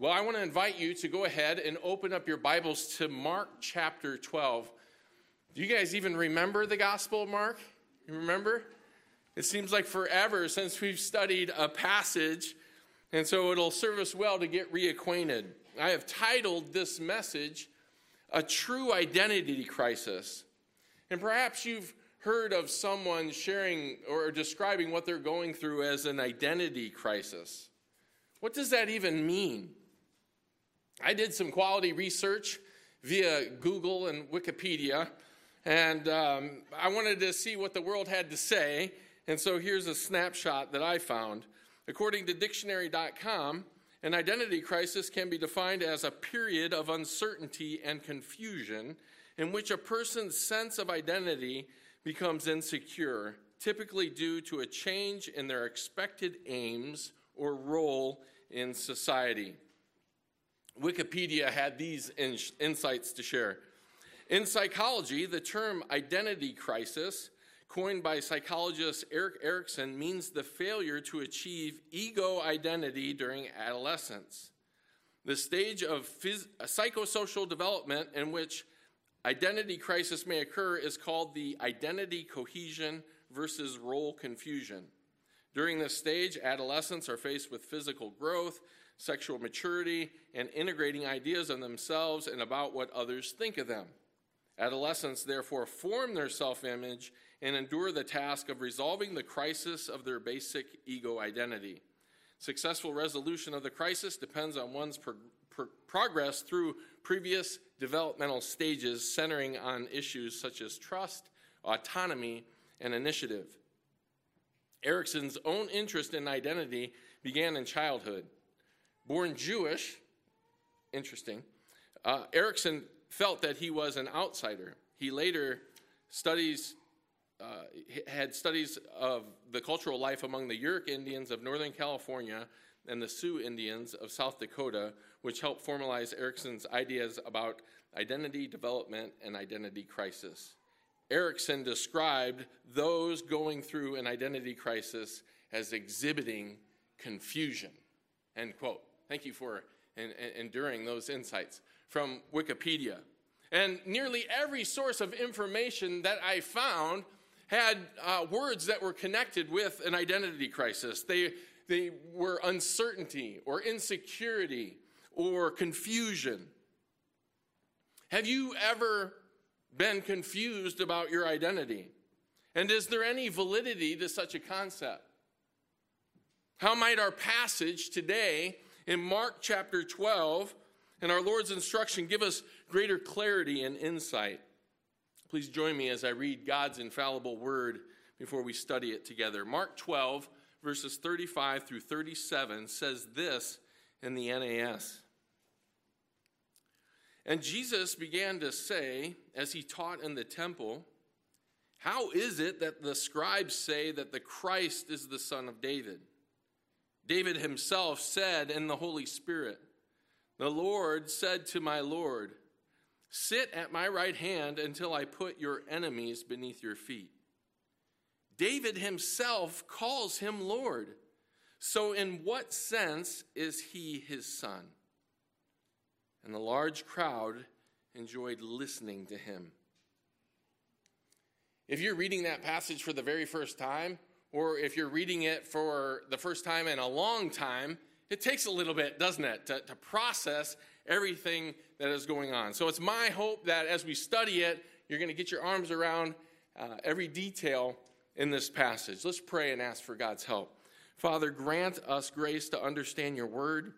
Well, I want to invite you to go ahead and open up your Bibles to Mark chapter 12. Do you guys even remember the Gospel of Mark? You remember? It seems like forever since we've studied a passage, and so it'll serve us well to get reacquainted. I have titled this message, A True Identity Crisis. And perhaps you've heard of someone sharing or describing what they're going through as an identity crisis. What does that even mean? I did some quality research via Google and Wikipedia, and um, I wanted to see what the world had to say. And so here's a snapshot that I found. According to dictionary.com, an identity crisis can be defined as a period of uncertainty and confusion in which a person's sense of identity becomes insecure, typically due to a change in their expected aims or role in society. Wikipedia had these insights to share. In psychology, the term identity crisis, coined by psychologist Erik Erikson, means the failure to achieve ego identity during adolescence. The stage of phys- psychosocial development in which identity crisis may occur is called the identity cohesion versus role confusion. During this stage, adolescents are faced with physical growth, sexual maturity, and integrating ideas of themselves and about what others think of them. Adolescents therefore form their self image and endure the task of resolving the crisis of their basic ego identity. Successful resolution of the crisis depends on one's pro- pro- progress through previous developmental stages centering on issues such as trust, autonomy, and initiative. Erikson's own interest in identity began in childhood. Born Jewish, interesting, uh, Erikson felt that he was an outsider. He later studies, uh, had studies of the cultural life among the Yurok Indians of Northern California and the Sioux Indians of South Dakota, which helped formalize Erikson's ideas about identity development and identity crisis. Erikson described those going through an identity crisis as exhibiting confusion. End quote. Thank you for enduring those insights from Wikipedia. And nearly every source of information that I found had uh, words that were connected with an identity crisis. They, they were uncertainty or insecurity or confusion. Have you ever been confused about your identity? And is there any validity to such a concept? How might our passage today in Mark chapter 12 and our Lord's instruction give us greater clarity and insight. Please join me as I read God's infallible word before we study it together. Mark 12, verses 35 through 37 says this in the NAS. And Jesus began to say, as he taught in the temple, How is it that the scribes say that the Christ is the son of David? David himself said in the Holy Spirit, The Lord said to my Lord, Sit at my right hand until I put your enemies beneath your feet. David himself calls him Lord. So, in what sense is he his son? And the large crowd enjoyed listening to him. If you're reading that passage for the very first time, or if you're reading it for the first time in a long time, it takes a little bit, doesn't it, to, to process everything that is going on. So it's my hope that as we study it, you're going to get your arms around uh, every detail in this passage. Let's pray and ask for God's help. Father, grant us grace to understand your word.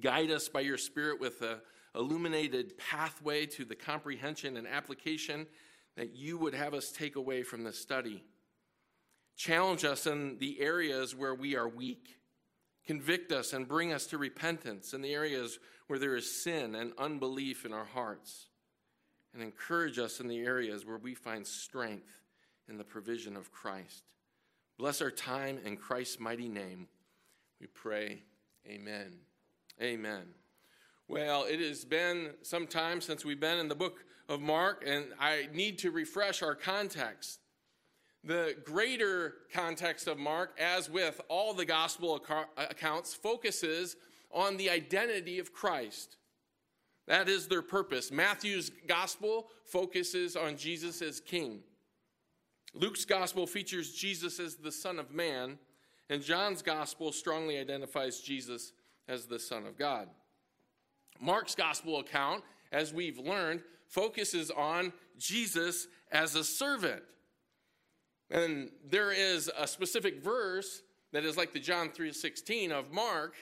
Guide us by your Spirit with a illuminated pathway to the comprehension and application that you would have us take away from this study. Challenge us in the areas where we are weak. Convict us and bring us to repentance in the areas where there is sin and unbelief in our hearts. And encourage us in the areas where we find strength in the provision of Christ. Bless our time in Christ's mighty name. We pray. Amen. Amen. Well, it has been some time since we've been in the book of Mark, and I need to refresh our context. The greater context of Mark, as with all the gospel accounts, focuses on the identity of Christ. That is their purpose. Matthew's gospel focuses on Jesus as king. Luke's gospel features Jesus as the Son of Man, and John's gospel strongly identifies Jesus as the Son of God. Mark's gospel account, as we've learned, focuses on Jesus as a servant. And there is a specific verse that is like the John 3:16 of Mark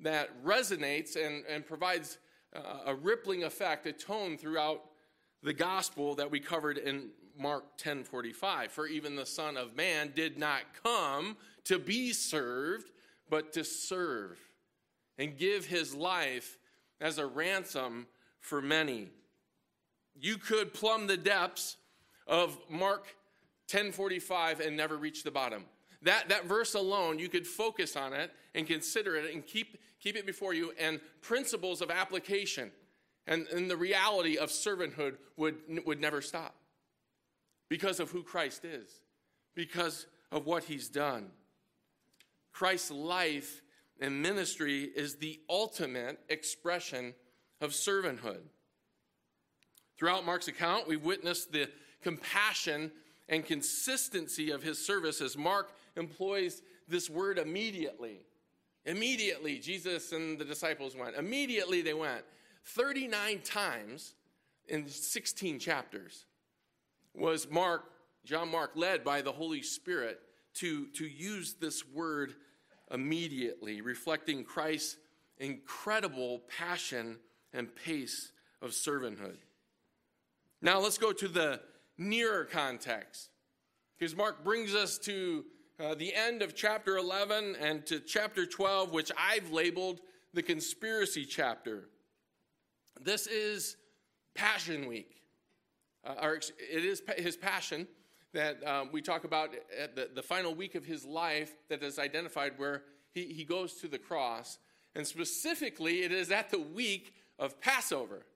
that resonates and, and provides uh, a rippling effect, a tone throughout the gospel that we covered in Mark 10:45. For even the Son of Man did not come to be served, but to serve and give his life as a ransom for many. You could plumb the depths of Mark 1045 and never reach the bottom. That, that verse alone, you could focus on it and consider it and keep, keep it before you, and principles of application and, and the reality of servanthood would, would never stop because of who Christ is, because of what he's done. Christ's life and ministry is the ultimate expression of servanthood. Throughout Mark's account, we've witnessed the compassion and consistency of his service as Mark employs this word immediately. Immediately, Jesus and the disciples went. Immediately, they went. 39 times in 16 chapters was Mark, John Mark, led by the Holy Spirit to, to use this word immediately, reflecting Christ's incredible passion and pace of servanthood. Now let's go to the nearer context. Because Mark brings us to uh, the end of chapter 11 and to chapter 12, which I've labeled the conspiracy chapter. This is Passion Week. Uh, or it is his passion that um, we talk about at the, the final week of his life that is identified where he, he goes to the cross. And specifically, it is at the week of Passover.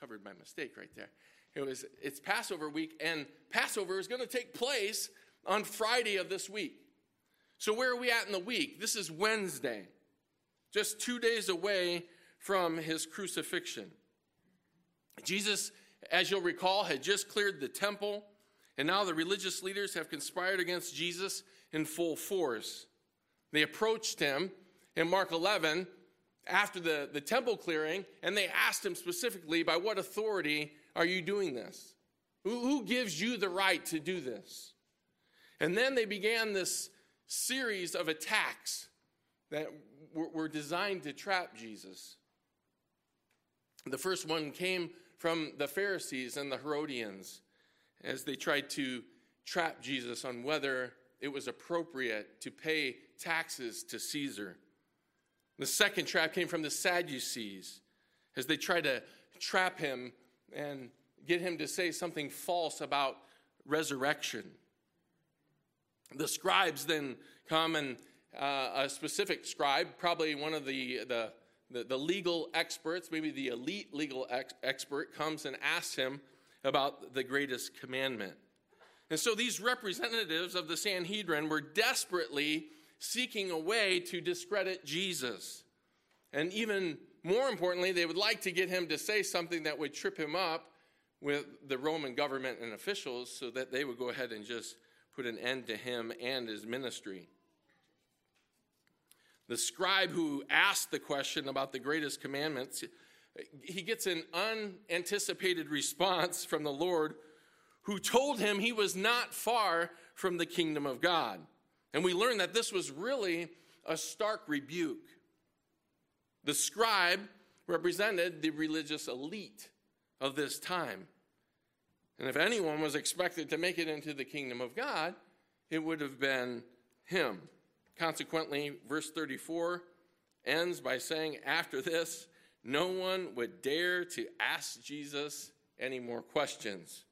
Covered my mistake right there. It was it's Passover week, and Passover is going to take place on Friday of this week. So where are we at in the week? This is Wednesday, just two days away from his crucifixion. Jesus, as you'll recall, had just cleared the temple, and now the religious leaders have conspired against Jesus in full force. They approached him in Mark 11 after the, the temple clearing, and they asked him specifically, By what authority are you doing this? Who, who gives you the right to do this? And then they began this series of attacks that were, were designed to trap Jesus. The first one came from the Pharisees and the Herodians as they tried to trap Jesus on whether it was appropriate to pay taxes to Caesar. The second trap came from the Sadducees as they tried to trap him and get him to say something false about resurrection. The scribes then come and uh, a specific scribe, probably one of the, the, the, the legal experts, maybe the elite legal ex- expert, comes and asks him about the greatest commandment. And so these representatives of the Sanhedrin were desperately seeking a way to discredit Jesus. And even more importantly, they would like to get him to say something that would trip him up with the Roman government and officials so that they would go ahead and just put an end to him and his ministry. The scribe who asked the question about the greatest commandments, he gets an unanticipated response from the Lord who told him he was not far from the kingdom of God. And we learn that this was really a stark rebuke. The scribe represented the religious elite of this time. And if anyone was expected to make it into the kingdom of God, it would have been him. Consequently, verse 34 ends by saying, After this, no one would dare to ask Jesus any more questions.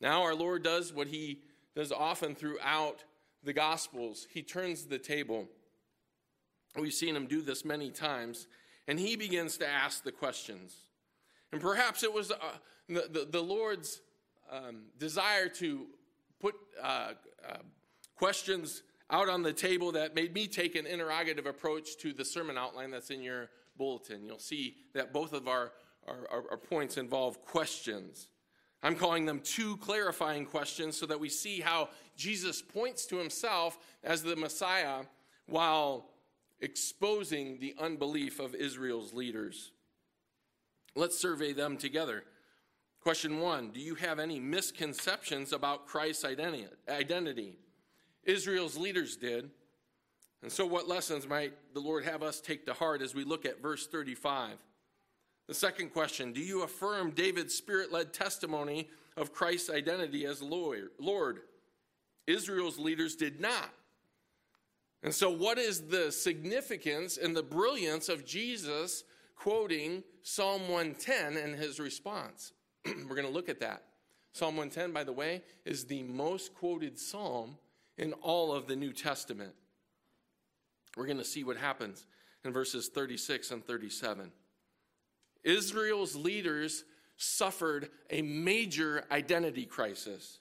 Now, our Lord does what he does often throughout the Gospels. He turns the table. We've seen him do this many times, and he begins to ask the questions. And perhaps it was uh, the, the, the, Lord's um, desire to put uh, uh, questions out on the table that made me take an interrogative approach to the sermon outline that's in your bulletin. You'll see that both of our, our, our, our points involve questions. I'm calling them two clarifying questions so that we see how Jesus points to himself as the Messiah while exposing the unbelief of Israel's leaders. Let's survey them together. Question one Do you have any misconceptions about Christ's identity? Israel's leaders did. And so, what lessons might the Lord have us take to heart as we look at verse 35? The second question Do you affirm David's spirit led testimony of Christ's identity as Lord? Israel's leaders did not. And so, what is the significance and the brilliance of Jesus quoting Psalm 110 and his response? We're going to look at that. Psalm 110, by the way, is the most quoted psalm in all of the New Testament. We're going to see what happens in verses 36 and 37. Israel's leaders suffered a major identity crisis.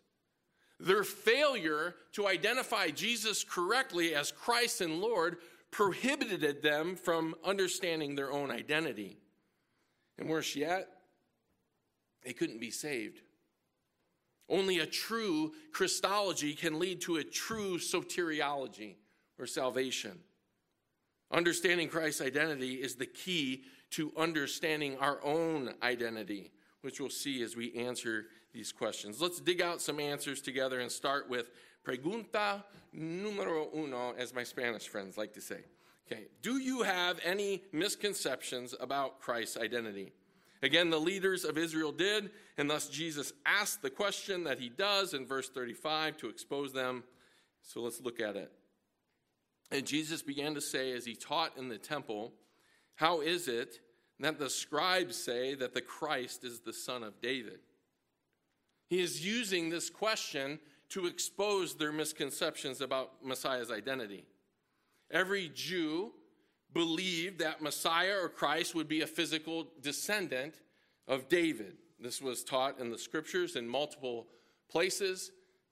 Their failure to identify Jesus correctly as Christ and Lord prohibited them from understanding their own identity. And worse yet, they couldn't be saved. Only a true Christology can lead to a true soteriology or salvation. Understanding Christ's identity is the key to understanding our own identity, which we'll see as we answer these questions. Let's dig out some answers together and start with pregunta numero uno, as my Spanish friends like to say. Okay, do you have any misconceptions about Christ's identity? Again, the leaders of Israel did, and thus Jesus asked the question that he does in verse 35 to expose them. So let's look at it. And Jesus began to say, as he taught in the temple, How is it that the scribes say that the Christ is the son of David? He is using this question to expose their misconceptions about Messiah's identity. Every Jew believed that Messiah or Christ would be a physical descendant of David. This was taught in the scriptures in multiple places,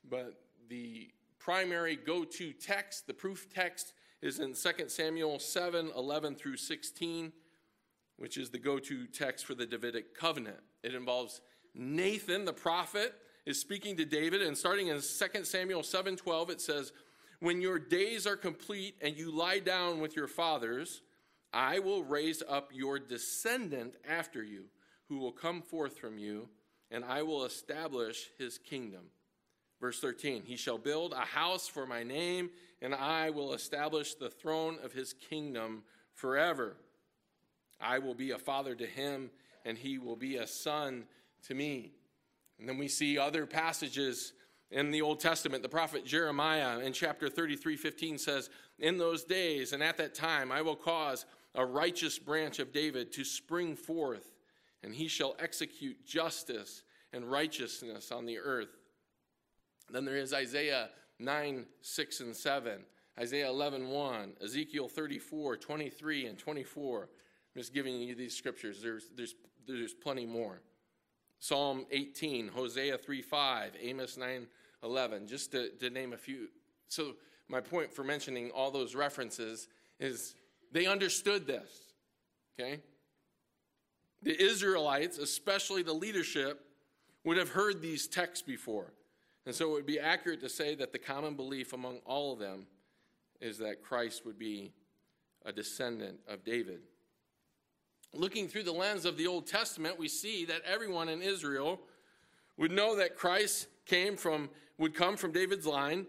but the primary go to text, the proof text, is in 2 Samuel 7 11 through 16, which is the go to text for the Davidic covenant. It involves Nathan, the prophet, is speaking to David, and starting in 2 Samuel 7 12, it says, When your days are complete and you lie down with your fathers, I will raise up your descendant after you, who will come forth from you, and I will establish his kingdom. Verse 13 He shall build a house for my name, and I will establish the throne of his kingdom forever. I will be a father to him, and he will be a son to me. And then we see other passages in the Old Testament. The prophet Jeremiah in chapter 33 15 says, In those days and at that time, I will cause a righteous branch of David to spring forth, and he shall execute justice and righteousness on the earth. Then there is Isaiah 9, 6, and 7, Isaiah 11, 1, Ezekiel 34, 23, and 24. I'm just giving you these scriptures. There's, there's, there's plenty more. Psalm 18, Hosea 3, 5, Amos 9, 11, just to, to name a few. So, my point for mentioning all those references is they understood this. Okay? The Israelites, especially the leadership, would have heard these texts before. And so it would be accurate to say that the common belief among all of them is that Christ would be a descendant of David. Looking through the lens of the Old Testament, we see that everyone in Israel would know that Christ came from would come from David's line.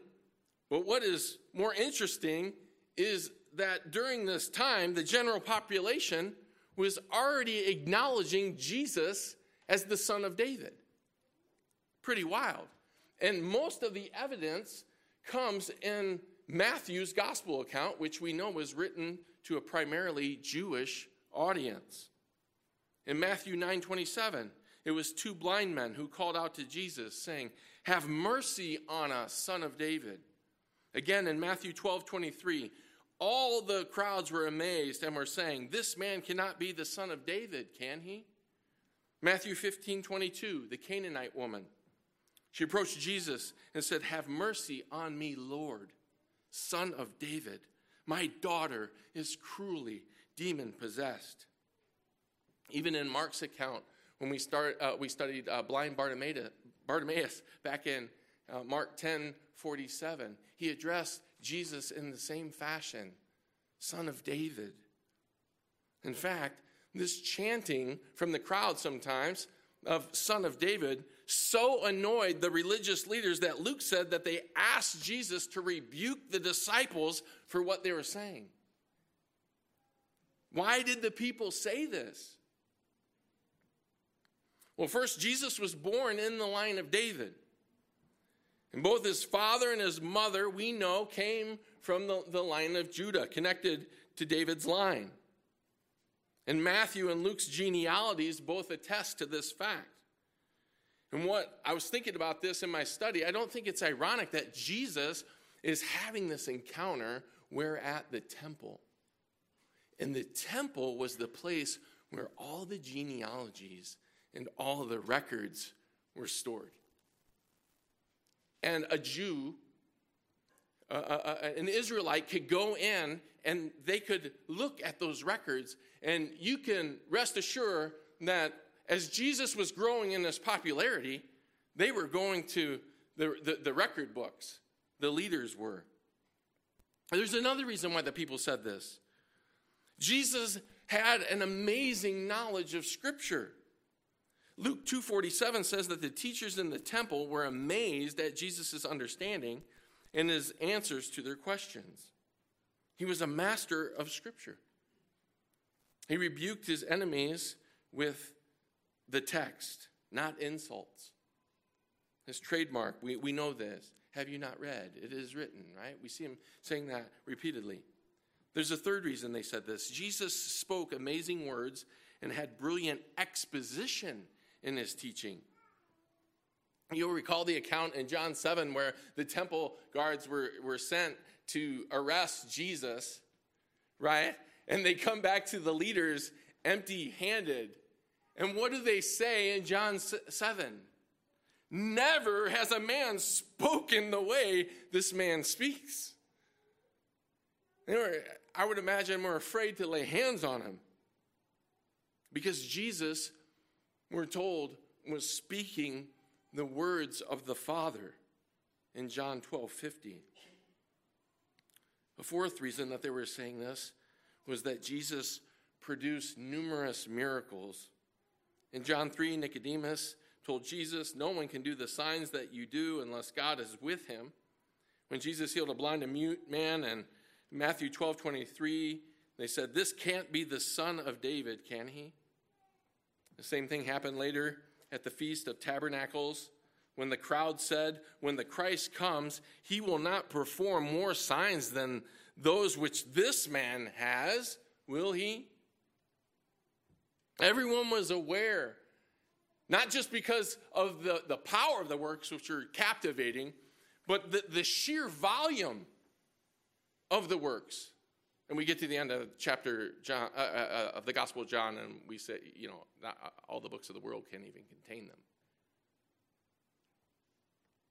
But what is more interesting is that during this time, the general population was already acknowledging Jesus as the son of David. Pretty wild. And most of the evidence comes in Matthew's gospel account, which we know was written to a primarily Jewish audience. In Matthew 9 27, it was two blind men who called out to Jesus, saying, Have mercy on us, son of David. Again, in Matthew 12 23, all the crowds were amazed and were saying, This man cannot be the son of David, can he? Matthew 15 22, the Canaanite woman she approached Jesus and said, Have mercy on me, Lord. son of David, my daughter is cruelly demon possessed. Even in Mark's account, when we, start, uh, we studied uh, blind Bartimaeus, back in uh, Mark 10 47, he addressed Jesus in the same fashion Son of David. In fact, this chanting from the crowd sometimes of Son of David so annoyed the religious leaders that Luke said that they asked Jesus to rebuke the disciples for what they were saying. Why did the people say this? Well, first, Jesus was born in the line of David. And both his father and his mother, we know, came from the, the line of Judah, connected to David's line. And Matthew and Luke's genealogies both attest to this fact. And what I was thinking about this in my study, I don't think it's ironic that Jesus is having this encounter where at the temple. And the temple was the place where all the genealogies and all the records were stored. And a Jew, uh, uh, an Israelite, could go in and they could look at those records. And you can rest assured that as Jesus was growing in his popularity, they were going to the, the, the record books. The leaders were. There's another reason why the people said this. Jesus had an amazing knowledge of Scripture. Luke 2:47 says that the teachers in the temple were amazed at Jesus' understanding and his answers to their questions. He was a master of scripture. He rebuked his enemies with the text, not insults. His trademark, we, we know this. Have you not read? It is written, right? We see him saying that repeatedly. There's a third reason they said this. Jesus spoke amazing words and had brilliant exposition in his teaching. You'll recall the account in John 7 where the temple guards were, were sent to arrest Jesus, right? And they come back to the leaders empty handed. And what do they say in John 7? Never has a man spoken the way this man speaks. They were, I would imagine, more afraid to lay hands on him because Jesus we're told, was speaking the words of the Father in John 12 50. The fourth reason that they were saying this was that Jesus produced numerous miracles. In John 3, Nicodemus told Jesus, No one can do the signs that you do unless God is with him. When Jesus healed a blind and mute man, and Matthew 12 23, they said, This can't be the son of David, can he? The same thing happened later at the Feast of Tabernacles when the crowd said, When the Christ comes, he will not perform more signs than those which this man has, will he? Everyone was aware, not just because of the, the power of the works, which are captivating, but the, the sheer volume of the works. And we get to the end of chapter John, uh, uh, uh, of the Gospel of John, and we say, you know, not all the books of the world can't even contain them.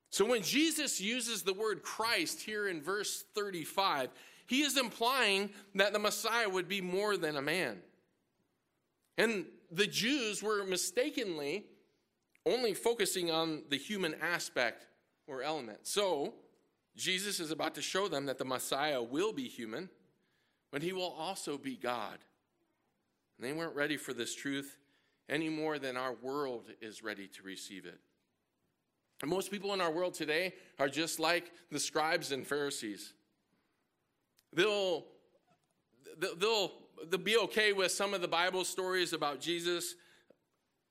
So when Jesus uses the word Christ here in verse 35, he is implying that the Messiah would be more than a man. And the Jews were mistakenly only focusing on the human aspect or element. So Jesus is about to show them that the Messiah will be human but he will also be God. And they weren't ready for this truth any more than our world is ready to receive it. And most people in our world today are just like the scribes and Pharisees. They'll, they'll, they'll be okay with some of the Bible stories about Jesus.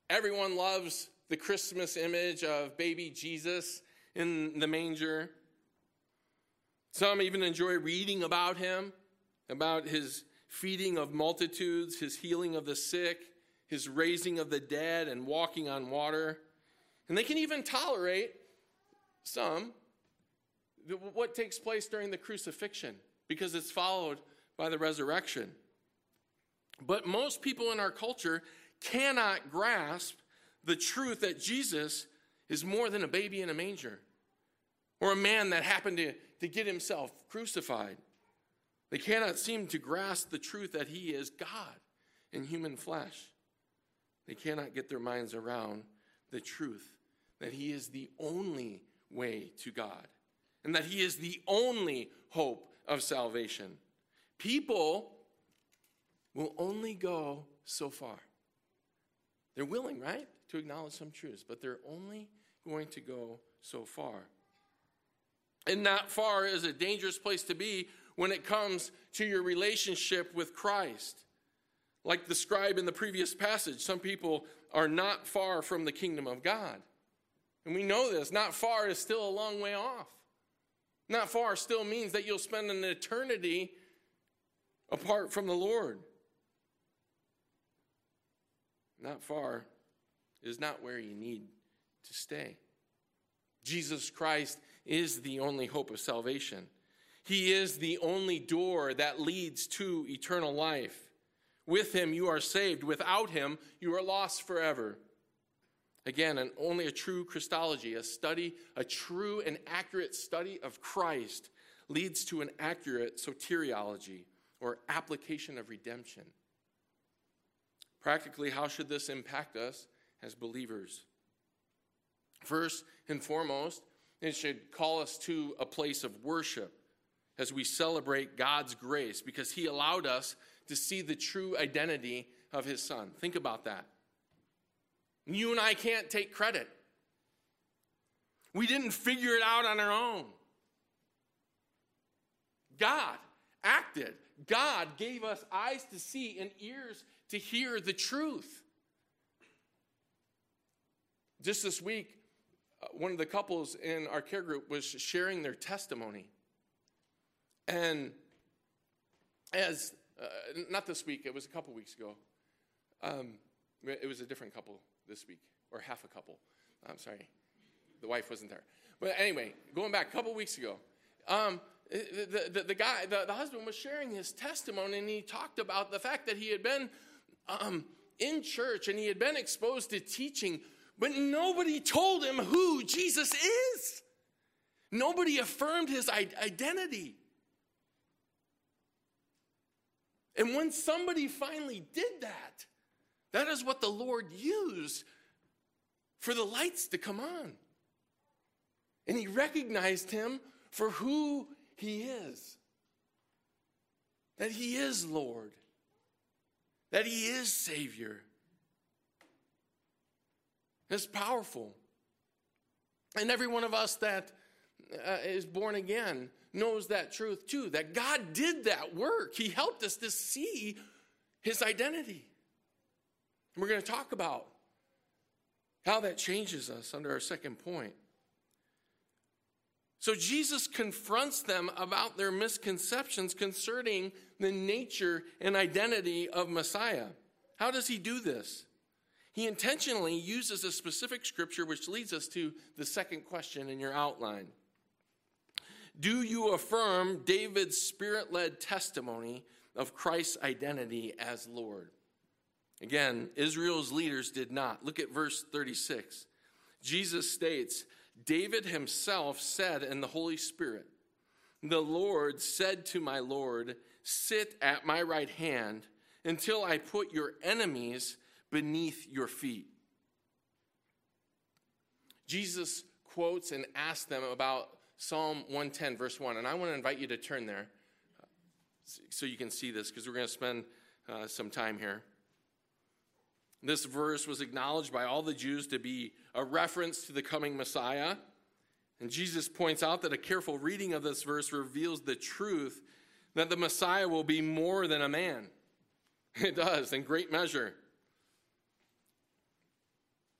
Everyone loves the Christmas image of baby Jesus in the manger. Some even enjoy reading about him about his feeding of multitudes, his healing of the sick, his raising of the dead, and walking on water. And they can even tolerate some what takes place during the crucifixion because it's followed by the resurrection. But most people in our culture cannot grasp the truth that Jesus is more than a baby in a manger. Or a man that happened to, to get himself crucified. They cannot seem to grasp the truth that he is God in human flesh. They cannot get their minds around the truth that he is the only way to God and that he is the only hope of salvation. People will only go so far. They're willing, right, to acknowledge some truths, but they're only going to go so far. And not far is a dangerous place to be when it comes to your relationship with Christ. Like the scribe in the previous passage, some people are not far from the kingdom of God. And we know this. Not far is still a long way off. Not far still means that you'll spend an eternity apart from the Lord. Not far is not where you need to stay. Jesus Christ is the only hope of salvation. He is the only door that leads to eternal life. With him, you are saved. Without him, you are lost forever. Again, and only a true Christology, a study, a true and accurate study of Christ, leads to an accurate soteriology or application of redemption. Practically, how should this impact us as believers? First and foremost, it should call us to a place of worship as we celebrate God's grace because He allowed us to see the true identity of His Son. Think about that. You and I can't take credit. We didn't figure it out on our own. God acted. God gave us eyes to see and ears to hear the truth. Just this week, one of the couples in our care group was sharing their testimony. And as, uh, not this week, it was a couple weeks ago. Um, it was a different couple this week, or half a couple. I'm sorry, the wife wasn't there. But anyway, going back a couple weeks ago, um, the, the, the, guy, the, the husband was sharing his testimony, and he talked about the fact that he had been um, in church and he had been exposed to teaching, but nobody told him who Jesus is. Nobody affirmed his identity. And when somebody finally did that, that is what the Lord used for the lights to come on. And he recognized him for who he is that he is Lord, that he is Savior. It's powerful. And every one of us that uh, is born again knows that truth too that God did that work. He helped us to see his identity. And we're going to talk about how that changes us under our second point. So Jesus confronts them about their misconceptions concerning the nature and identity of Messiah. How does he do this? He intentionally uses a specific scripture, which leads us to the second question in your outline. Do you affirm David's spirit led testimony of Christ's identity as Lord? Again, Israel's leaders did not. Look at verse 36. Jesus states, David himself said in the Holy Spirit, The Lord said to my Lord, Sit at my right hand until I put your enemies beneath your feet. Jesus quotes and asks them about Psalm 110, verse 1. And I want to invite you to turn there so you can see this because we're going to spend uh, some time here. This verse was acknowledged by all the Jews to be a reference to the coming Messiah. And Jesus points out that a careful reading of this verse reveals the truth that the Messiah will be more than a man. It does, in great measure.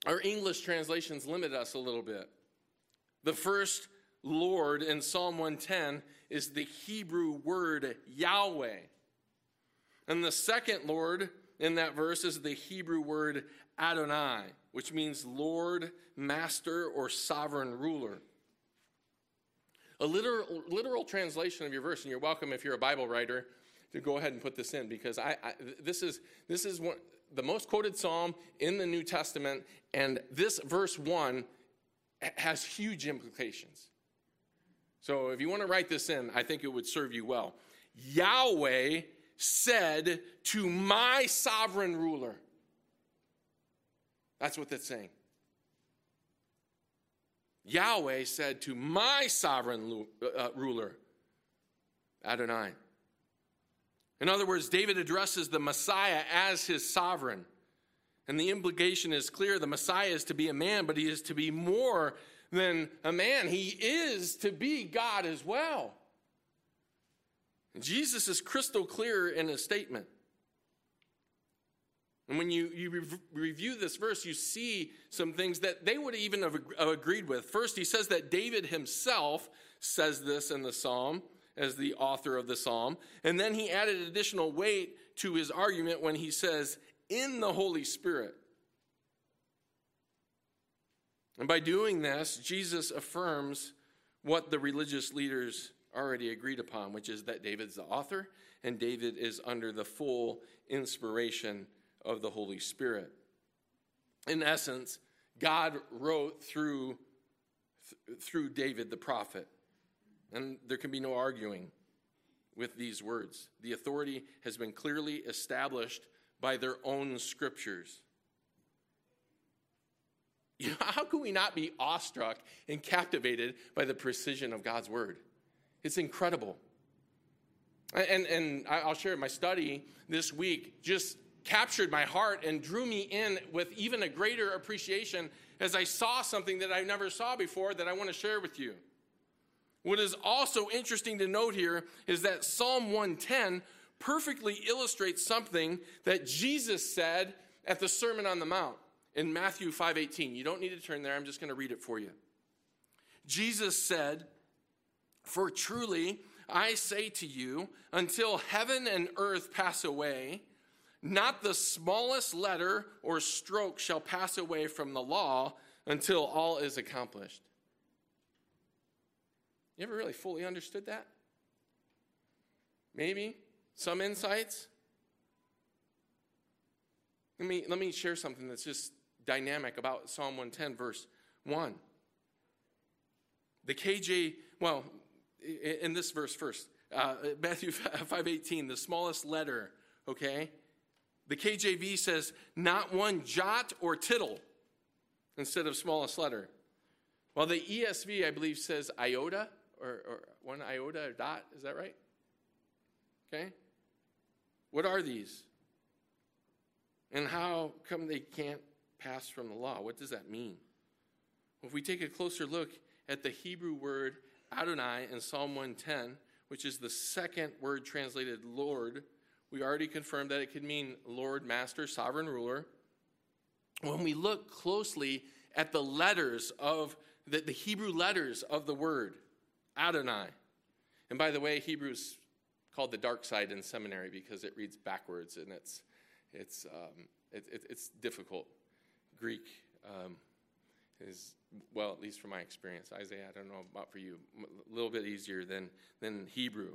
Our English translations limit us a little bit. The first Lord in Psalm 110 is the Hebrew word Yahweh. And the second Lord in that verse is the Hebrew word Adonai, which means Lord, Master, or Sovereign Ruler. A literal, literal translation of your verse, and you're welcome if you're a Bible writer to go ahead and put this in because I, I this is this is one, the most quoted psalm in the New Testament, and this verse one has huge implications. So if you want to write this in, I think it would serve you well. Yahweh said to my sovereign ruler. That's what that's saying. Yahweh said to my sovereign uh, ruler, Adonai. In other words, David addresses the Messiah as his sovereign. And the implication is clear the Messiah is to be a man, but he is to be more than a man. He is to be God as well. Jesus is crystal clear in his statement. And when you, you re- review this verse, you see some things that they would even have agreed with. First, he says that David himself says this in the psalm as the author of the psalm. And then he added additional weight to his argument when he says, in the Holy Spirit. And by doing this, Jesus affirms what the religious leaders already agreed upon, which is that David's the author and David is under the full inspiration of the Holy Spirit. In essence, God wrote through, through David the prophet, and there can be no arguing with these words. The authority has been clearly established by their own scriptures. How can we not be awestruck and captivated by the precision of God's word? It's incredible. And, and I'll share my study this week just captured my heart and drew me in with even a greater appreciation as I saw something that I never saw before that I want to share with you. What is also interesting to note here is that Psalm 110 perfectly illustrates something that Jesus said at the Sermon on the Mount in Matthew 5:18. You don't need to turn there. I'm just going to read it for you. Jesus said, "For truly I say to you, until heaven and earth pass away, not the smallest letter or stroke shall pass away from the law until all is accomplished." You ever really fully understood that? Maybe some insights? Let me, let me share something that's just dynamic about Psalm 110, verse 1. The KJ, well, in this verse first, uh, Matthew 5.18, the smallest letter, okay? The KJV says, not one jot or tittle instead of smallest letter. While the ESV, I believe, says iota or, or one iota or dot. Is that right? Okay? What are these? And how come they can't pass from the law? What does that mean? Well, if we take a closer look at the Hebrew word Adonai in Psalm 110, which is the second word translated Lord, we already confirmed that it could mean Lord, Master, Sovereign Ruler. When we look closely at the letters of the, the Hebrew letters of the word Adonai, and by the way, Hebrews called the dark side in seminary because it reads backwards and it's, it's, um, it, it, it's difficult. Greek um, is, well, at least from my experience, Isaiah, I don't know about for you, a little bit easier than, than Hebrew.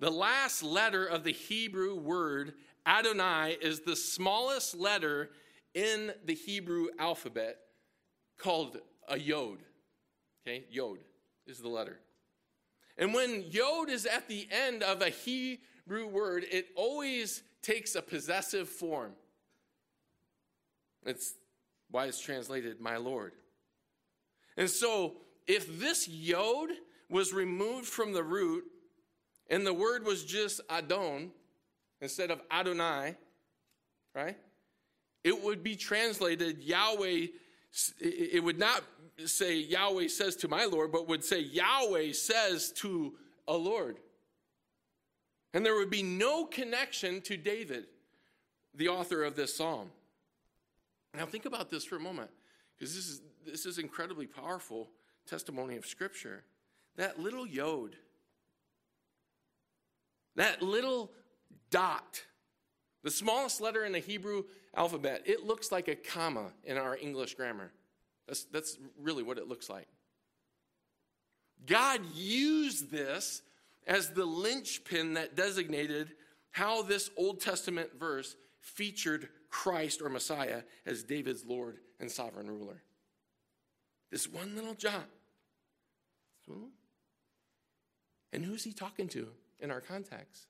The last letter of the Hebrew word Adonai is the smallest letter in the Hebrew alphabet called a yod. Okay, yod is the letter. And when yod is at the end of a Hebrew word, it always takes a possessive form. It's why it's translated, my Lord. And so, if this yod was removed from the root and the word was just Adon instead of Adonai, right? It would be translated Yahweh, it would not say Yahweh says to my Lord, but would say Yahweh says to a Lord. And there would be no connection to David, the author of this psalm. Now think about this for a moment, because this is this is incredibly powerful testimony of Scripture. That little yod, that little dot, the smallest letter in the Hebrew alphabet, it looks like a comma in our English grammar. That's, that's really what it looks like. God used this as the linchpin that designated how this Old Testament verse featured Christ or Messiah as David's Lord and sovereign ruler. This one little jot. And who's he talking to in our context?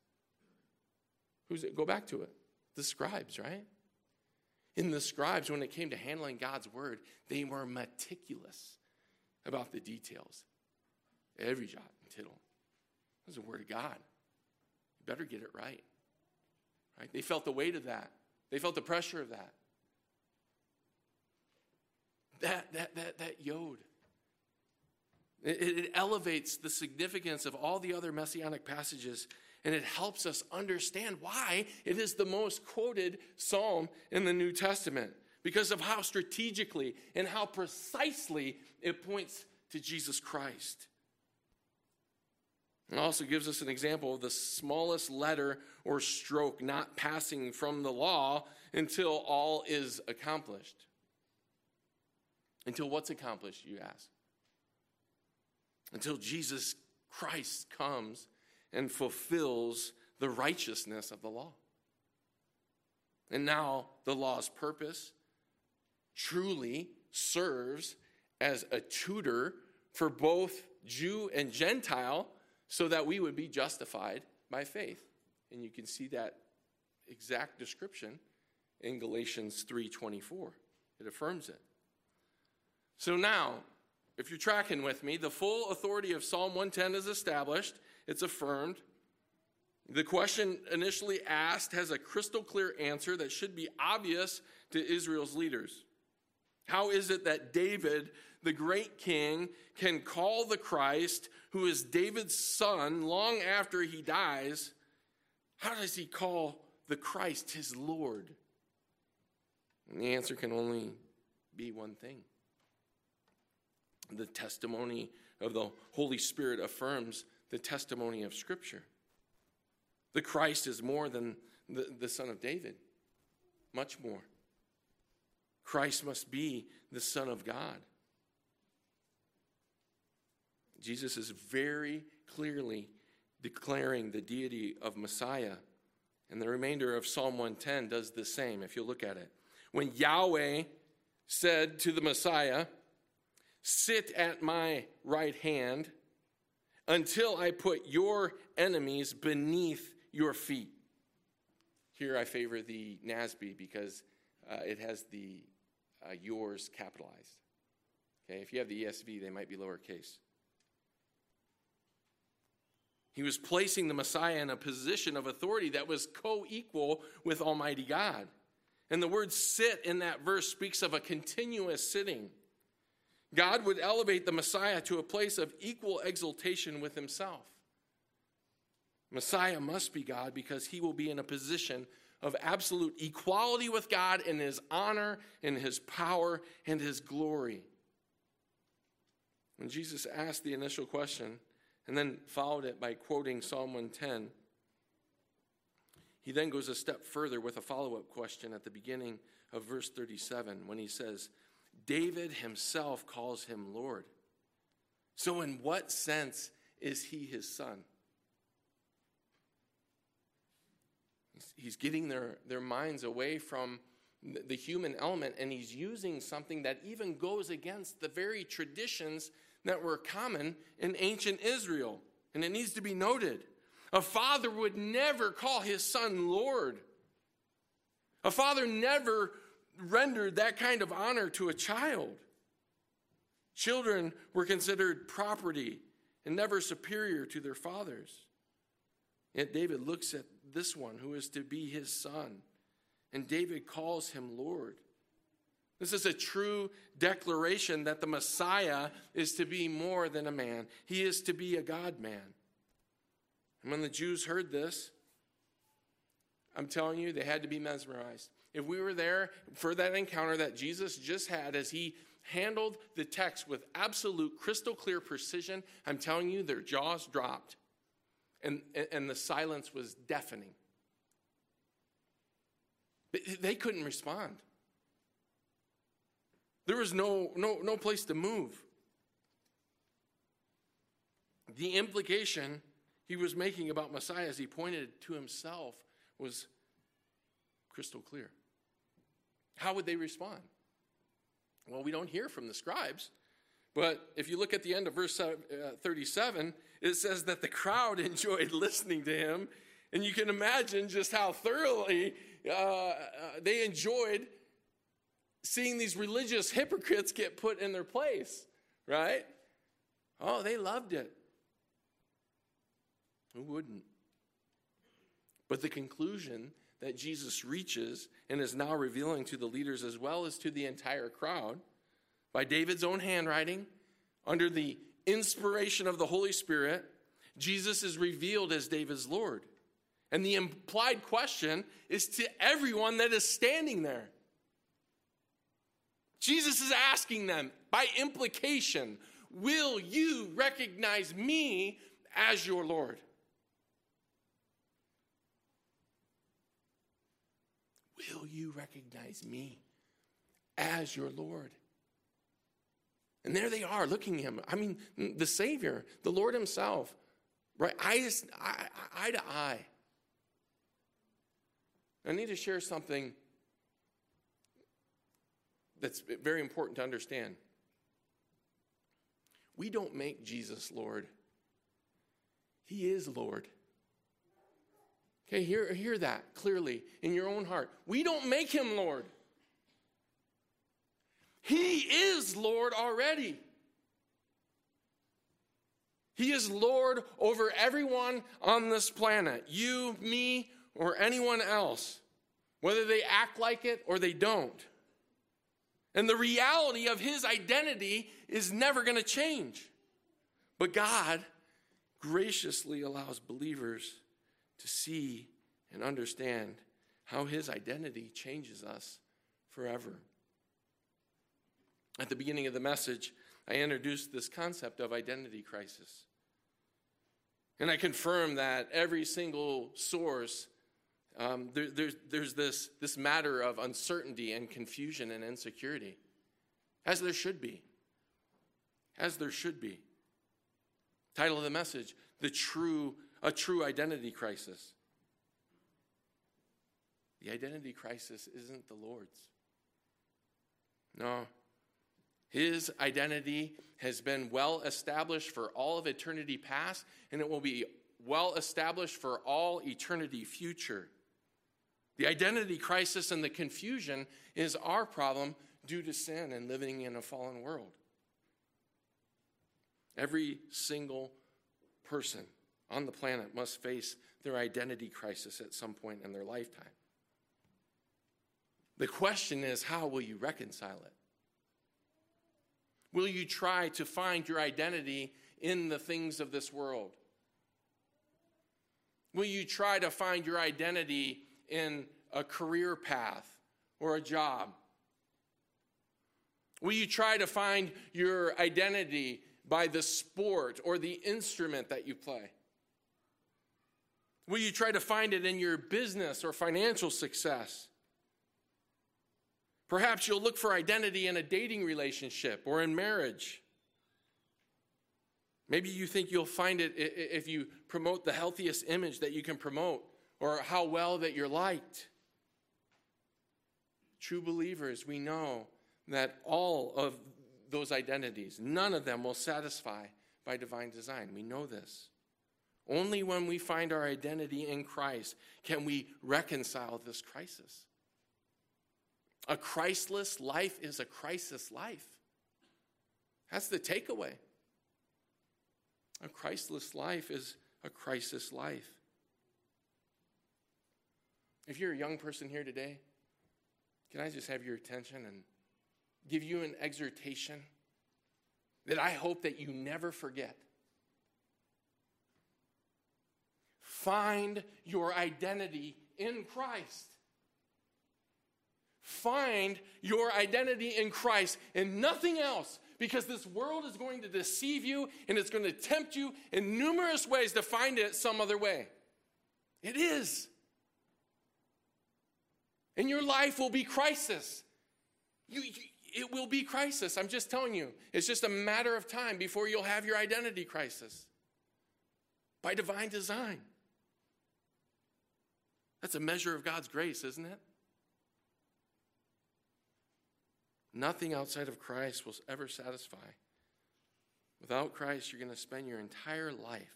Who's it? Go back to it. The scribes, right? In the scribes, when it came to handling God's word, they were meticulous about the details. Every jot and tittle. It was the word of God. You better get it right. Right? They felt the weight of that. They felt the pressure of that. That that that that yod. It, it elevates the significance of all the other messianic passages and it helps us understand why it is the most quoted psalm in the New Testament because of how strategically and how precisely it points to Jesus Christ. It also gives us an example of the smallest letter or stroke not passing from the law until all is accomplished. Until what's accomplished, you ask? Until Jesus Christ comes and fulfills the righteousness of the law. And now the law's purpose truly serves as a tutor for both Jew and Gentile so that we would be justified by faith. And you can see that exact description in Galatians 3:24. It affirms it. So now, if you're tracking with me, the full authority of Psalm 110 is established it's affirmed. The question initially asked has a crystal clear answer that should be obvious to Israel's leaders. How is it that David, the great king, can call the Christ, who is David's son, long after he dies? How does he call the Christ his Lord? And the answer can only be one thing. The testimony of the Holy Spirit affirms the testimony of Scripture. The Christ is more than the, the Son of David, much more. Christ must be the Son of God. Jesus is very clearly declaring the deity of Messiah. And the remainder of Psalm 110 does the same, if you look at it. When Yahweh said to the Messiah, Sit at my right hand until I put your enemies beneath your feet. Here I favor the NASB because uh, it has the uh, yours capitalized. Okay, if you have the ESV, they might be lowercase. He was placing the Messiah in a position of authority that was co equal with Almighty God. And the word sit in that verse speaks of a continuous sitting. God would elevate the Messiah to a place of equal exaltation with himself. Messiah must be God because he will be in a position of absolute equality with God in his honor, in his power, and his glory. When Jesus asked the initial question and then followed it by quoting Psalm 110, he then goes a step further with a follow up question at the beginning of verse 37 when he says, David himself calls him Lord. So, in what sense is he his son? He's getting their, their minds away from the human element, and he's using something that even goes against the very traditions that were common in ancient Israel. And it needs to be noted a father would never call his son Lord. A father never rendered that kind of honor to a child. Children were considered property and never superior to their fathers. Yet David looks at this one who is to be his son, and David calls him Lord. This is a true declaration that the Messiah is to be more than a man, he is to be a God man. And when the Jews heard this, I'm telling you, they had to be mesmerized if we were there for that encounter that Jesus just had as he handled the text with absolute crystal clear precision, I'm telling you, their jaws dropped and, and the silence was deafening. They couldn't respond. There was no, no, no place to move. The implication he was making about Messiah as he pointed to himself was crystal clear. How would they respond? Well, we don't hear from the scribes But if you look at the end of verse uh, 37, it says that the crowd enjoyed listening to him. And you can imagine just how thoroughly uh, uh, they enjoyed seeing these religious hypocrites get put in their place, right? Oh, they loved it. Who wouldn't? But the conclusion that Jesus reaches and is now revealing to the leaders as well as to the entire crowd by David's own handwriting, under the inspiration of the Holy Spirit, Jesus is revealed as David's Lord. And the implied question is to everyone that is standing there. Jesus is asking them, by implication, will you recognize me as your Lord? Will you recognize me as your Lord? And there they are looking at him. I mean, the Savior, the Lord Himself, right? Eye, eye, eye to eye. I need to share something that's very important to understand. We don't make Jesus Lord, He is Lord. Okay, hear, hear that clearly in your own heart. We don't make Him Lord. He is Lord already. He is Lord over everyone on this planet you, me, or anyone else, whether they act like it or they don't. And the reality of his identity is never going to change. But God graciously allows believers to see and understand how his identity changes us forever. At the beginning of the message, I introduced this concept of identity crisis. And I confirm that every single source, um, there, there's, there's this, this matter of uncertainty and confusion and insecurity, as there should be. As there should be. Title of the message The True, A True Identity Crisis. The identity crisis isn't the Lord's. No, his identity has been well established for all of eternity past, and it will be well established for all eternity future. The identity crisis and the confusion is our problem due to sin and living in a fallen world. Every single person on the planet must face their identity crisis at some point in their lifetime. The question is, how will you reconcile it? Will you try to find your identity in the things of this world? Will you try to find your identity in a career path or a job? Will you try to find your identity by the sport or the instrument that you play? Will you try to find it in your business or financial success? Perhaps you'll look for identity in a dating relationship or in marriage. Maybe you think you'll find it if you promote the healthiest image that you can promote or how well that you're liked. True believers, we know that all of those identities, none of them will satisfy by divine design. We know this. Only when we find our identity in Christ can we reconcile this crisis. A Christless life is a crisis life. That's the takeaway. A Christless life is a crisis life. If you're a young person here today, can I just have your attention and give you an exhortation that I hope that you never forget? Find your identity in Christ. Find your identity in Christ and nothing else because this world is going to deceive you and it's going to tempt you in numerous ways to find it some other way. It is. And your life will be crisis. You, you, it will be crisis. I'm just telling you. It's just a matter of time before you'll have your identity crisis by divine design. That's a measure of God's grace, isn't it? Nothing outside of Christ will ever satisfy Without Christ, you're going to spend your entire life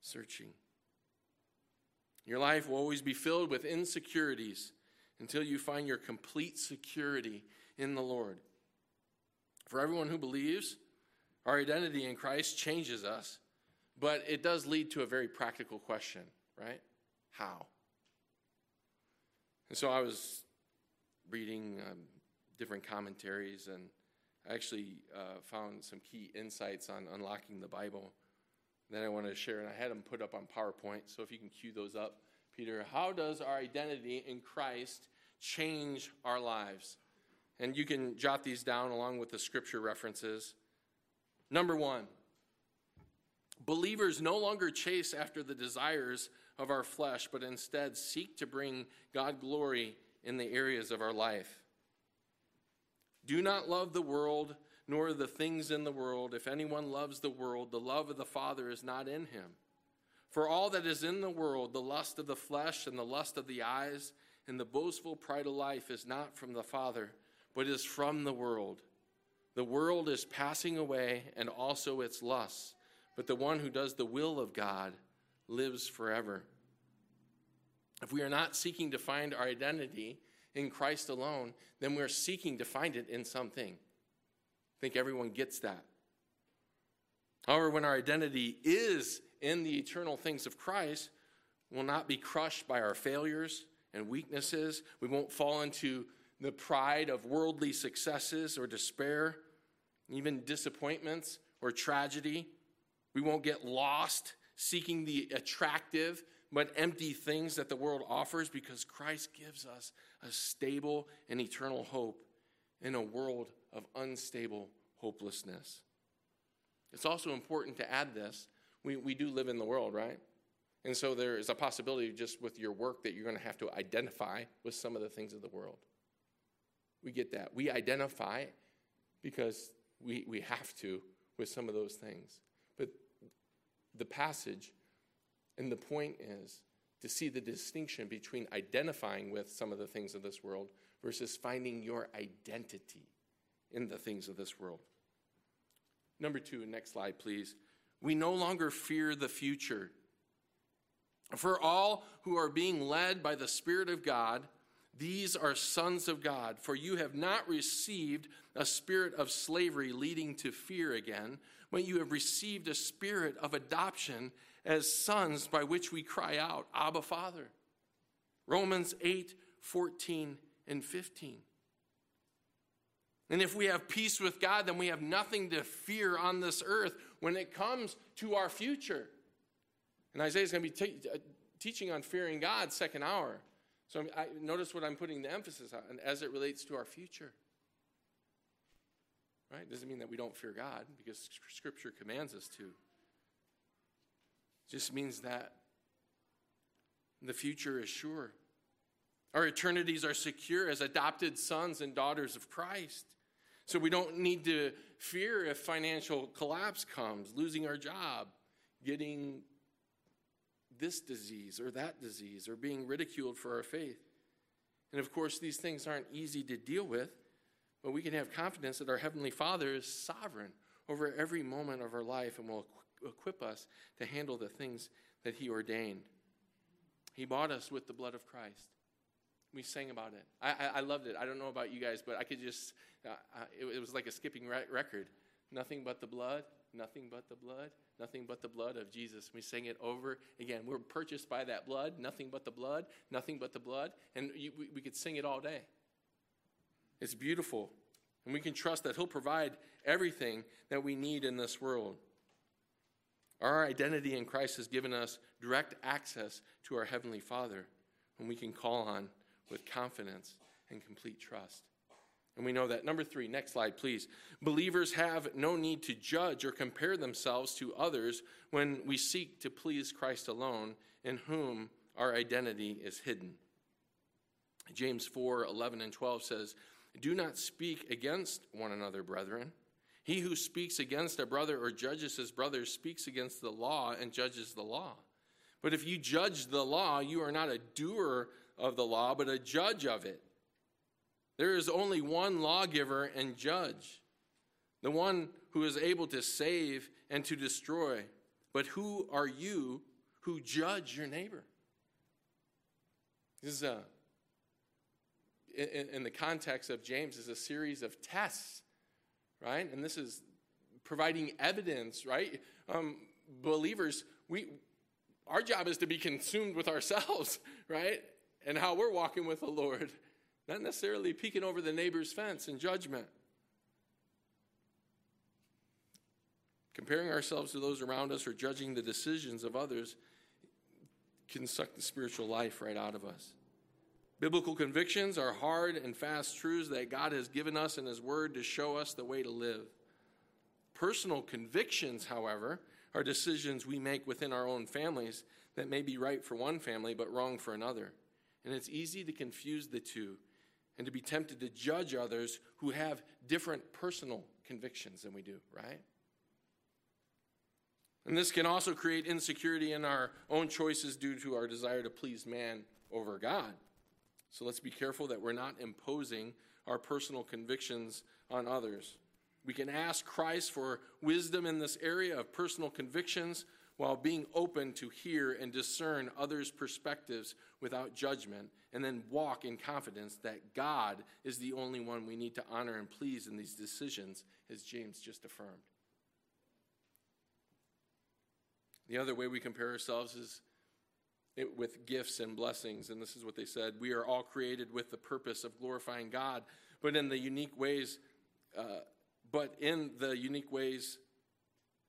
searching. Your life will always be filled with insecurities until you find your complete security in the Lord. For everyone who believes, our identity in Christ changes us, but it does lead to a very practical question, right? How? And so I was reading um, different commentaries and I actually uh, found some key insights on unlocking the Bible that I wanted to share, and I had them put up on PowerPoint. So if you can cue those up, Peter, how does our identity in Christ change our lives? And you can jot these down along with the scripture references. Number one, believers no longer chase after the desires of our flesh, but instead seek to bring God glory in the areas of our life. Do not love the world nor the things in the world. If anyone loves the world, the love of the Father is not in him. For all that is in the world, the lust of the flesh and the lust of the eyes and the boastful pride of life is not from the Father, but is from the world. The world is passing away and also its lusts, but the one who does the will of God lives forever. If we are not seeking to find our identity in Christ alone, then we're seeking to find it in something. I think everyone gets that. However, when our identity is in the eternal things of Christ, we'll not be crushed by our failures and weaknesses. We won't fall into the pride of worldly successes or despair, even disappointments or tragedy. We won't get lost seeking the attractive but empty things that the world offers because Christ gives us a stable and eternal hope in a world of unstable hopelessness. It's also important to add this. We, we do live in the world, right? And so there is a possibility just with your work that you're going to have to identify with some of the things of the world. We get that. We identify because we, we have to with some of those things. The passage and the point is to see the distinction between identifying with some of the things of this world versus finding your identity in the things of this world. Number two, next slide, please. We no longer fear the future. For all who are being led by the Spirit of God, these are sons of God. For you have not received a spirit of slavery leading to fear again, but you have received a spirit of adoption as sons by which we cry out, Abba, Father. Romans 8, 14, and 15. And if we have peace with God, then we have nothing to fear on this earth when it comes to our future. And Isaiah is going to be uh, teaching on fearing God second hour. So I, notice what I'm putting the emphasis on as it relates to our future. Right? Doesn't mean that we don't fear God because Scripture commands us to. Just means that the future is sure. Our eternities are secure as adopted sons and daughters of Christ. So we don't need to fear if financial collapse comes, losing our job, getting this disease or that disease, or being ridiculed for our faith. And of course, these things aren't easy to deal with, but we can have confidence that our Heavenly Father is sovereign over every moment of our life and will equip us to handle the things that He ordained. He bought us with the blood of Christ. We sang about it. I, I, I loved it. I don't know about you guys, but I could just, uh, uh, it, it, was like a skipping re- record. Nothing but the blood, nothing but the blood, nothing but the blood of Jesus. We sang it over again. We're purchased by that blood, nothing but the blood, nothing but the blood. And you, we, we could sing it all day. It's beautiful. And we can trust that He'll provide everything that we need in this world. Our identity in Christ has given us direct access to our Heavenly Father, whom we can call on with confidence and complete trust. And we know that. Number three, next slide, please. Believers have no need to judge or compare themselves to others when we seek to please Christ alone, in whom our identity is hidden. James 4 11 and 12 says, Do not speak against one another, brethren. He who speaks against a brother or judges his brother speaks against the law and judges the law. But if you judge the law, you are not a doer of the law, but a judge of it. There is only one lawgiver and judge. the one who is able to save and to destroy. But who are you who judge your neighbor? This is a, in, in the context of James, is a series of tests, right? And this is providing evidence, right? Um, believers, we, our job is to be consumed with ourselves, right? And how we're walking with the Lord, not necessarily peeking over the neighbor's fence in judgment. Comparing ourselves to those around us or judging the decisions of others can suck the spiritual life right out of us. Biblical convictions are hard and fast truths that God has given us in His Word to show us the way to live. Personal convictions, however, are decisions we make within our own families that may be right for one family but wrong for another. And it's easy to confuse the two and to be tempted to judge others who have different personal convictions than we do, right? And this can also create insecurity in our own choices due to our desire to please man over God. So let's be careful that we're not imposing our personal convictions on others. We can ask Christ for wisdom in this area of personal convictions while being open to hear and discern others' perspectives without judgment, and then walk in confidence that God is the only one we need to honor and please in these decisions, as James just affirmed. The other way we compare ourselves is with gifts and blessings. And this is what they said We are all created with the purpose of glorifying God, but in the unique ways, uh, but in the unique ways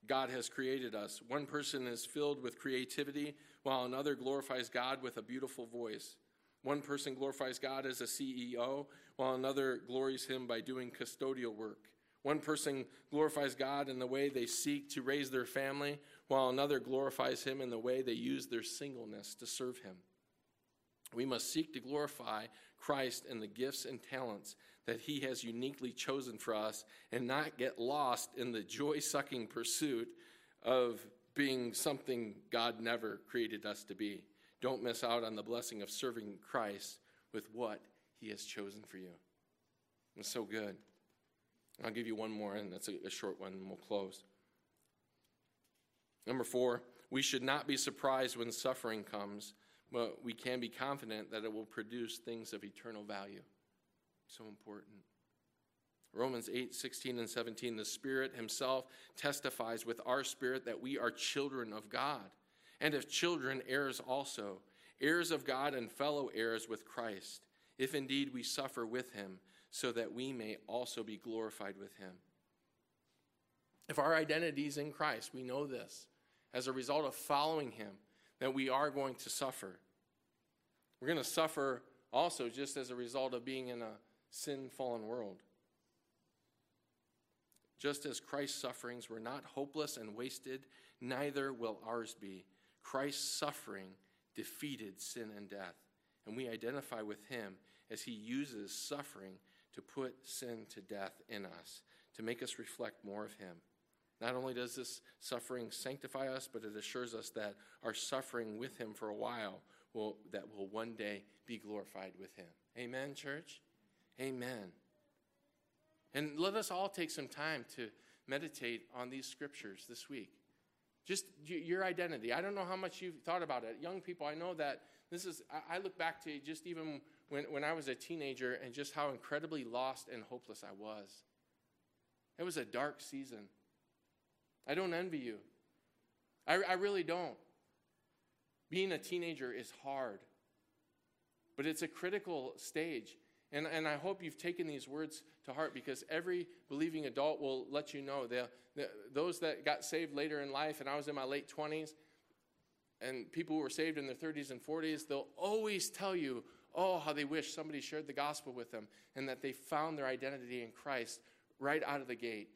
God has created us. One person is filled with creativity, while another glorifies God with a beautiful voice. One person glorifies God as a CEO, while another glories him by doing custodial work. One person glorifies God in the way they seek to raise their family, while another glorifies Him in the way they use their singleness to serve Him. We must seek to glorify Christ in the gifts and talents that He has uniquely chosen for us and not get lost in the joy sucking pursuit of being something God never created us to be. Don't miss out on the blessing of serving Christ with what He has chosen for you. It's so good. I'll give you one more, and that's a, a short one, and we'll close. Number four, we should not be surprised when suffering comes, but we can be confident that it will produce things of eternal value. So important. Romans 8, 16 and 17, the Spirit Himself testifies with our spirit that we are children of God. And if children, heirs also, heirs of God and fellow heirs with Christ, if indeed we suffer with Him so that we may also be glorified with him. If our identity is in Christ, we know this as a result of following him, that we are going to suffer. We're going to suffer also just as a result of being in a sin fallen world. Just as Christ's sufferings were not hopeless and wasted, neither will ours be. Christ's suffering defeated sin and death, and we identify with him as he uses suffering to put sin to death in us, to make us reflect more of Him. Not only does this suffering sanctify us, but it assures us that our suffering with Him for a while will, that will one day be glorified with Him. Amen, church? Amen. And let us all take some time to meditate on these scriptures this week. Just your identity. I don't know how much you've thought about it. Young people, I know that this is, I look back to just even when, when I was a teenager and just how incredibly lost and hopeless I was. It was a dark season. I don't envy you. I, I really don't. Being a teenager is hard, but it's a critical stage. And, and I hope you've taken these words to heart because every believing adult will let you know. The, the, those that got saved later in life, and I was in my late 20s, and people who were saved in their 30s and 40s, they'll always tell you, oh, how they wish somebody shared the gospel with them and that they found their identity in Christ right out of the gate,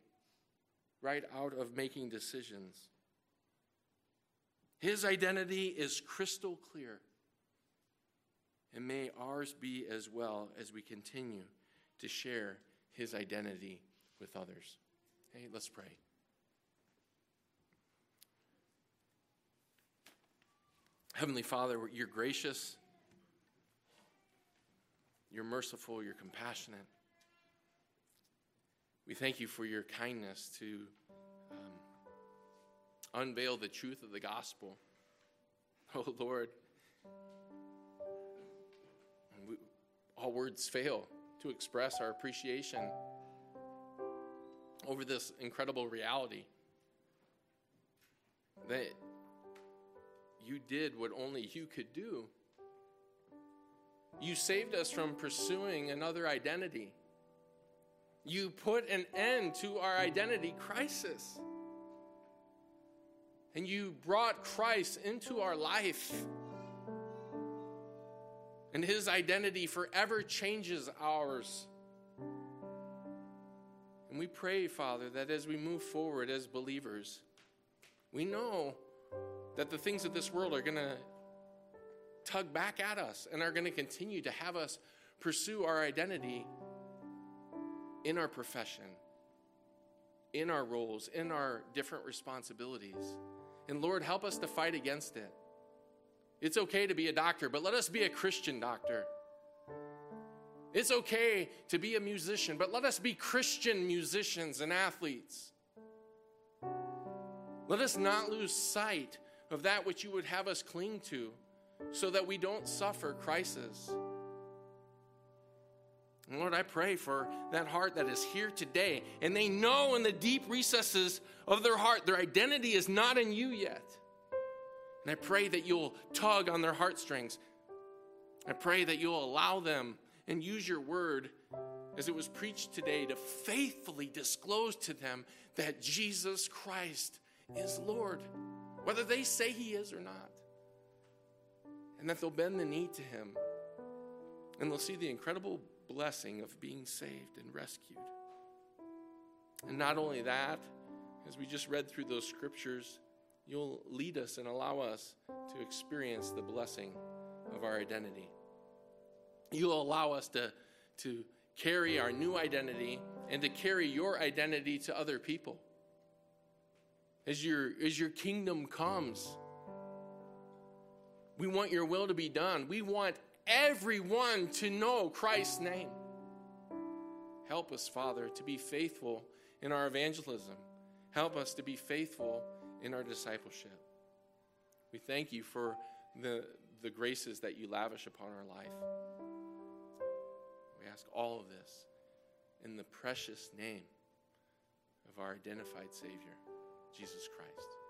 right out of making decisions. His identity is crystal clear. And may ours be as well as we continue to share his identity with others. Hey, let's pray. Heavenly Father, you're gracious. You're merciful, you're compassionate. We thank you for your kindness to um, unveil the truth of the gospel. Oh, Lord, we, all words fail to express our appreciation over this incredible reality that you did what only you could do. You saved us from pursuing another identity. You put an end to our identity crisis. And you brought Christ into our life. And his identity forever changes ours. And we pray, Father, that as we move forward as believers, we know that the things of this world are going to tug back at us and are going to continue to have us pursue our identity in our profession, in our roles, in our different responsibilities. And Lord, help us to fight against it. It's okay to be a doctor, but let us be a Christian doctor. It's okay to be a musician, but let us be Christian musicians and athletes. Let us not lose sight of that which you would have us cling to so that we don't suffer crisis. Lord, I pray for that heart that is here today and they know in the deep recesses of their heart their identity is not in you yet. And I pray that you'll tug on their heartstrings. I pray that you'll allow them and use your word as it was preached today to faithfully disclose to them that Jesus Christ is Lord, whether they say he is or not. And that they'll bend the knee to him and they'll see the incredible blessing of being saved and rescued. And not only that, as we just read through those scriptures, you'll lead us and allow us to experience the blessing of our identity. You'll allow us to, to carry our new identity and to carry your identity to other people. As your, as your kingdom comes, we want your will to be done. We want everyone to know Christ's name. Help us, Father, to be faithful in our evangelism. Help us to be faithful in our discipleship. We thank you for the, the graces that you lavish upon our life. We ask all of this in the precious name of our identified Savior, Jesus Christ.